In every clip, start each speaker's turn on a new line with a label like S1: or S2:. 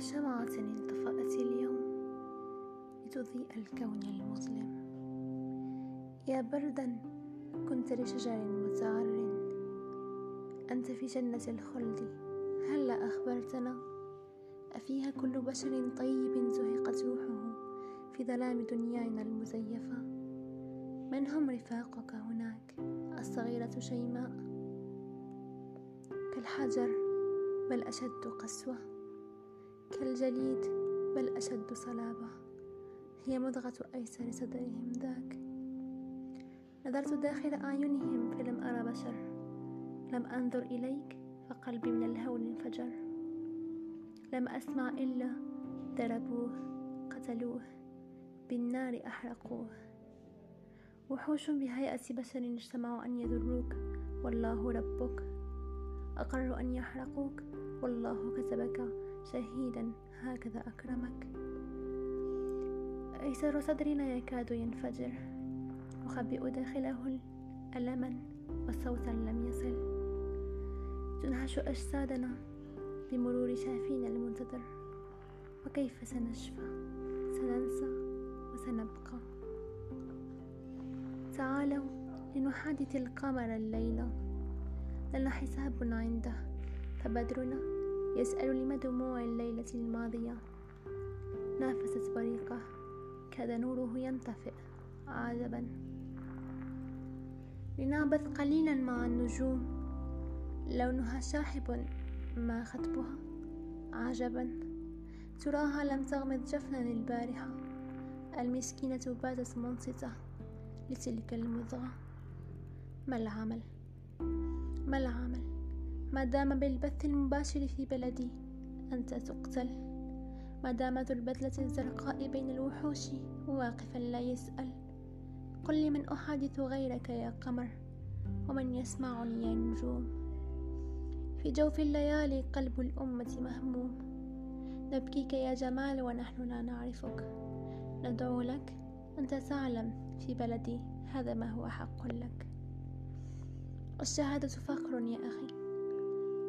S1: يا شمعة انطفأت اليوم لتضيء الكون المظلم. يا بردا كنت لشجر متعر أنت في جنة الخلد. هلا أخبرتنا؟ أفيها كل بشر طيب زهقت روحه في ظلام دنيانا المزيفة؟ من هم رفاقك هناك؟ الصغيرة شيماء. كالحجر بل أشد قسوة. كالجليد بل أشد صلابة. هي مضغة أيسر صدرهم ذاك. نظرت داخل أعينهم فلم أرى بشر. لم أنظر إليك فقلبي من الهول انفجر. لم أسمع إلا ضربوه قتلوه بالنار أحرقوه. وحوش بهيئة بشر اجتمعوا أن يضروك والله ربك أقروا أن يحرقوك. والله كتبك شهيدا. هكذا أكرمك. أيسر صدرنا يكاد ينفجر. أخبئ داخله ألما وصوتا لم يصل. تنهش أجسادنا بمرور شافين المنتظر. وكيف سنشفى؟ سننسى وسنبقى. تعالوا لنحادث القمر الليلة. لنا حساب عنده فبدرنا. يسأل لم دموع الليلة الماضية. نافست بريقة. كاد نوره ينطفئ. عجبا لنعبث قليلا مع النجوم. لونها شاحب ما خطبها. عجبا. تراها لم تغمض جفنا البارحة. المسكينة باتت منصتة لتلك المضغة. ما العمل؟ ما العمل؟ ما دام بالبث المباشر في بلدي أنت تقتل. ما دام ذو البذلة الزرقاء بين الوحوش واقفا لا يسأل. قل لمن أحادث غيرك يا قمر ومن يسمعني يا نجوم. في جوف الليالي قلب الأمة مهموم. نبكيك يا جمال ونحن لا نعرفك. ندعو لك أنت تعلم في بلدي هذا ما هو حق لك. الشهادة فخر يا أخي.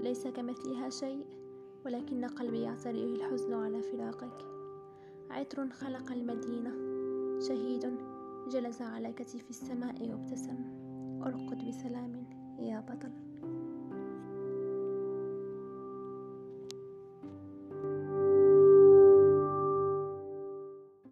S1: ليس كمثلها شيء ولكن قلبي يعتريه الحزن على فراقك. عطر خلق المدينة. شهيد جلس على كتف السماء وابتسم. ارقد بسلام يا بطل.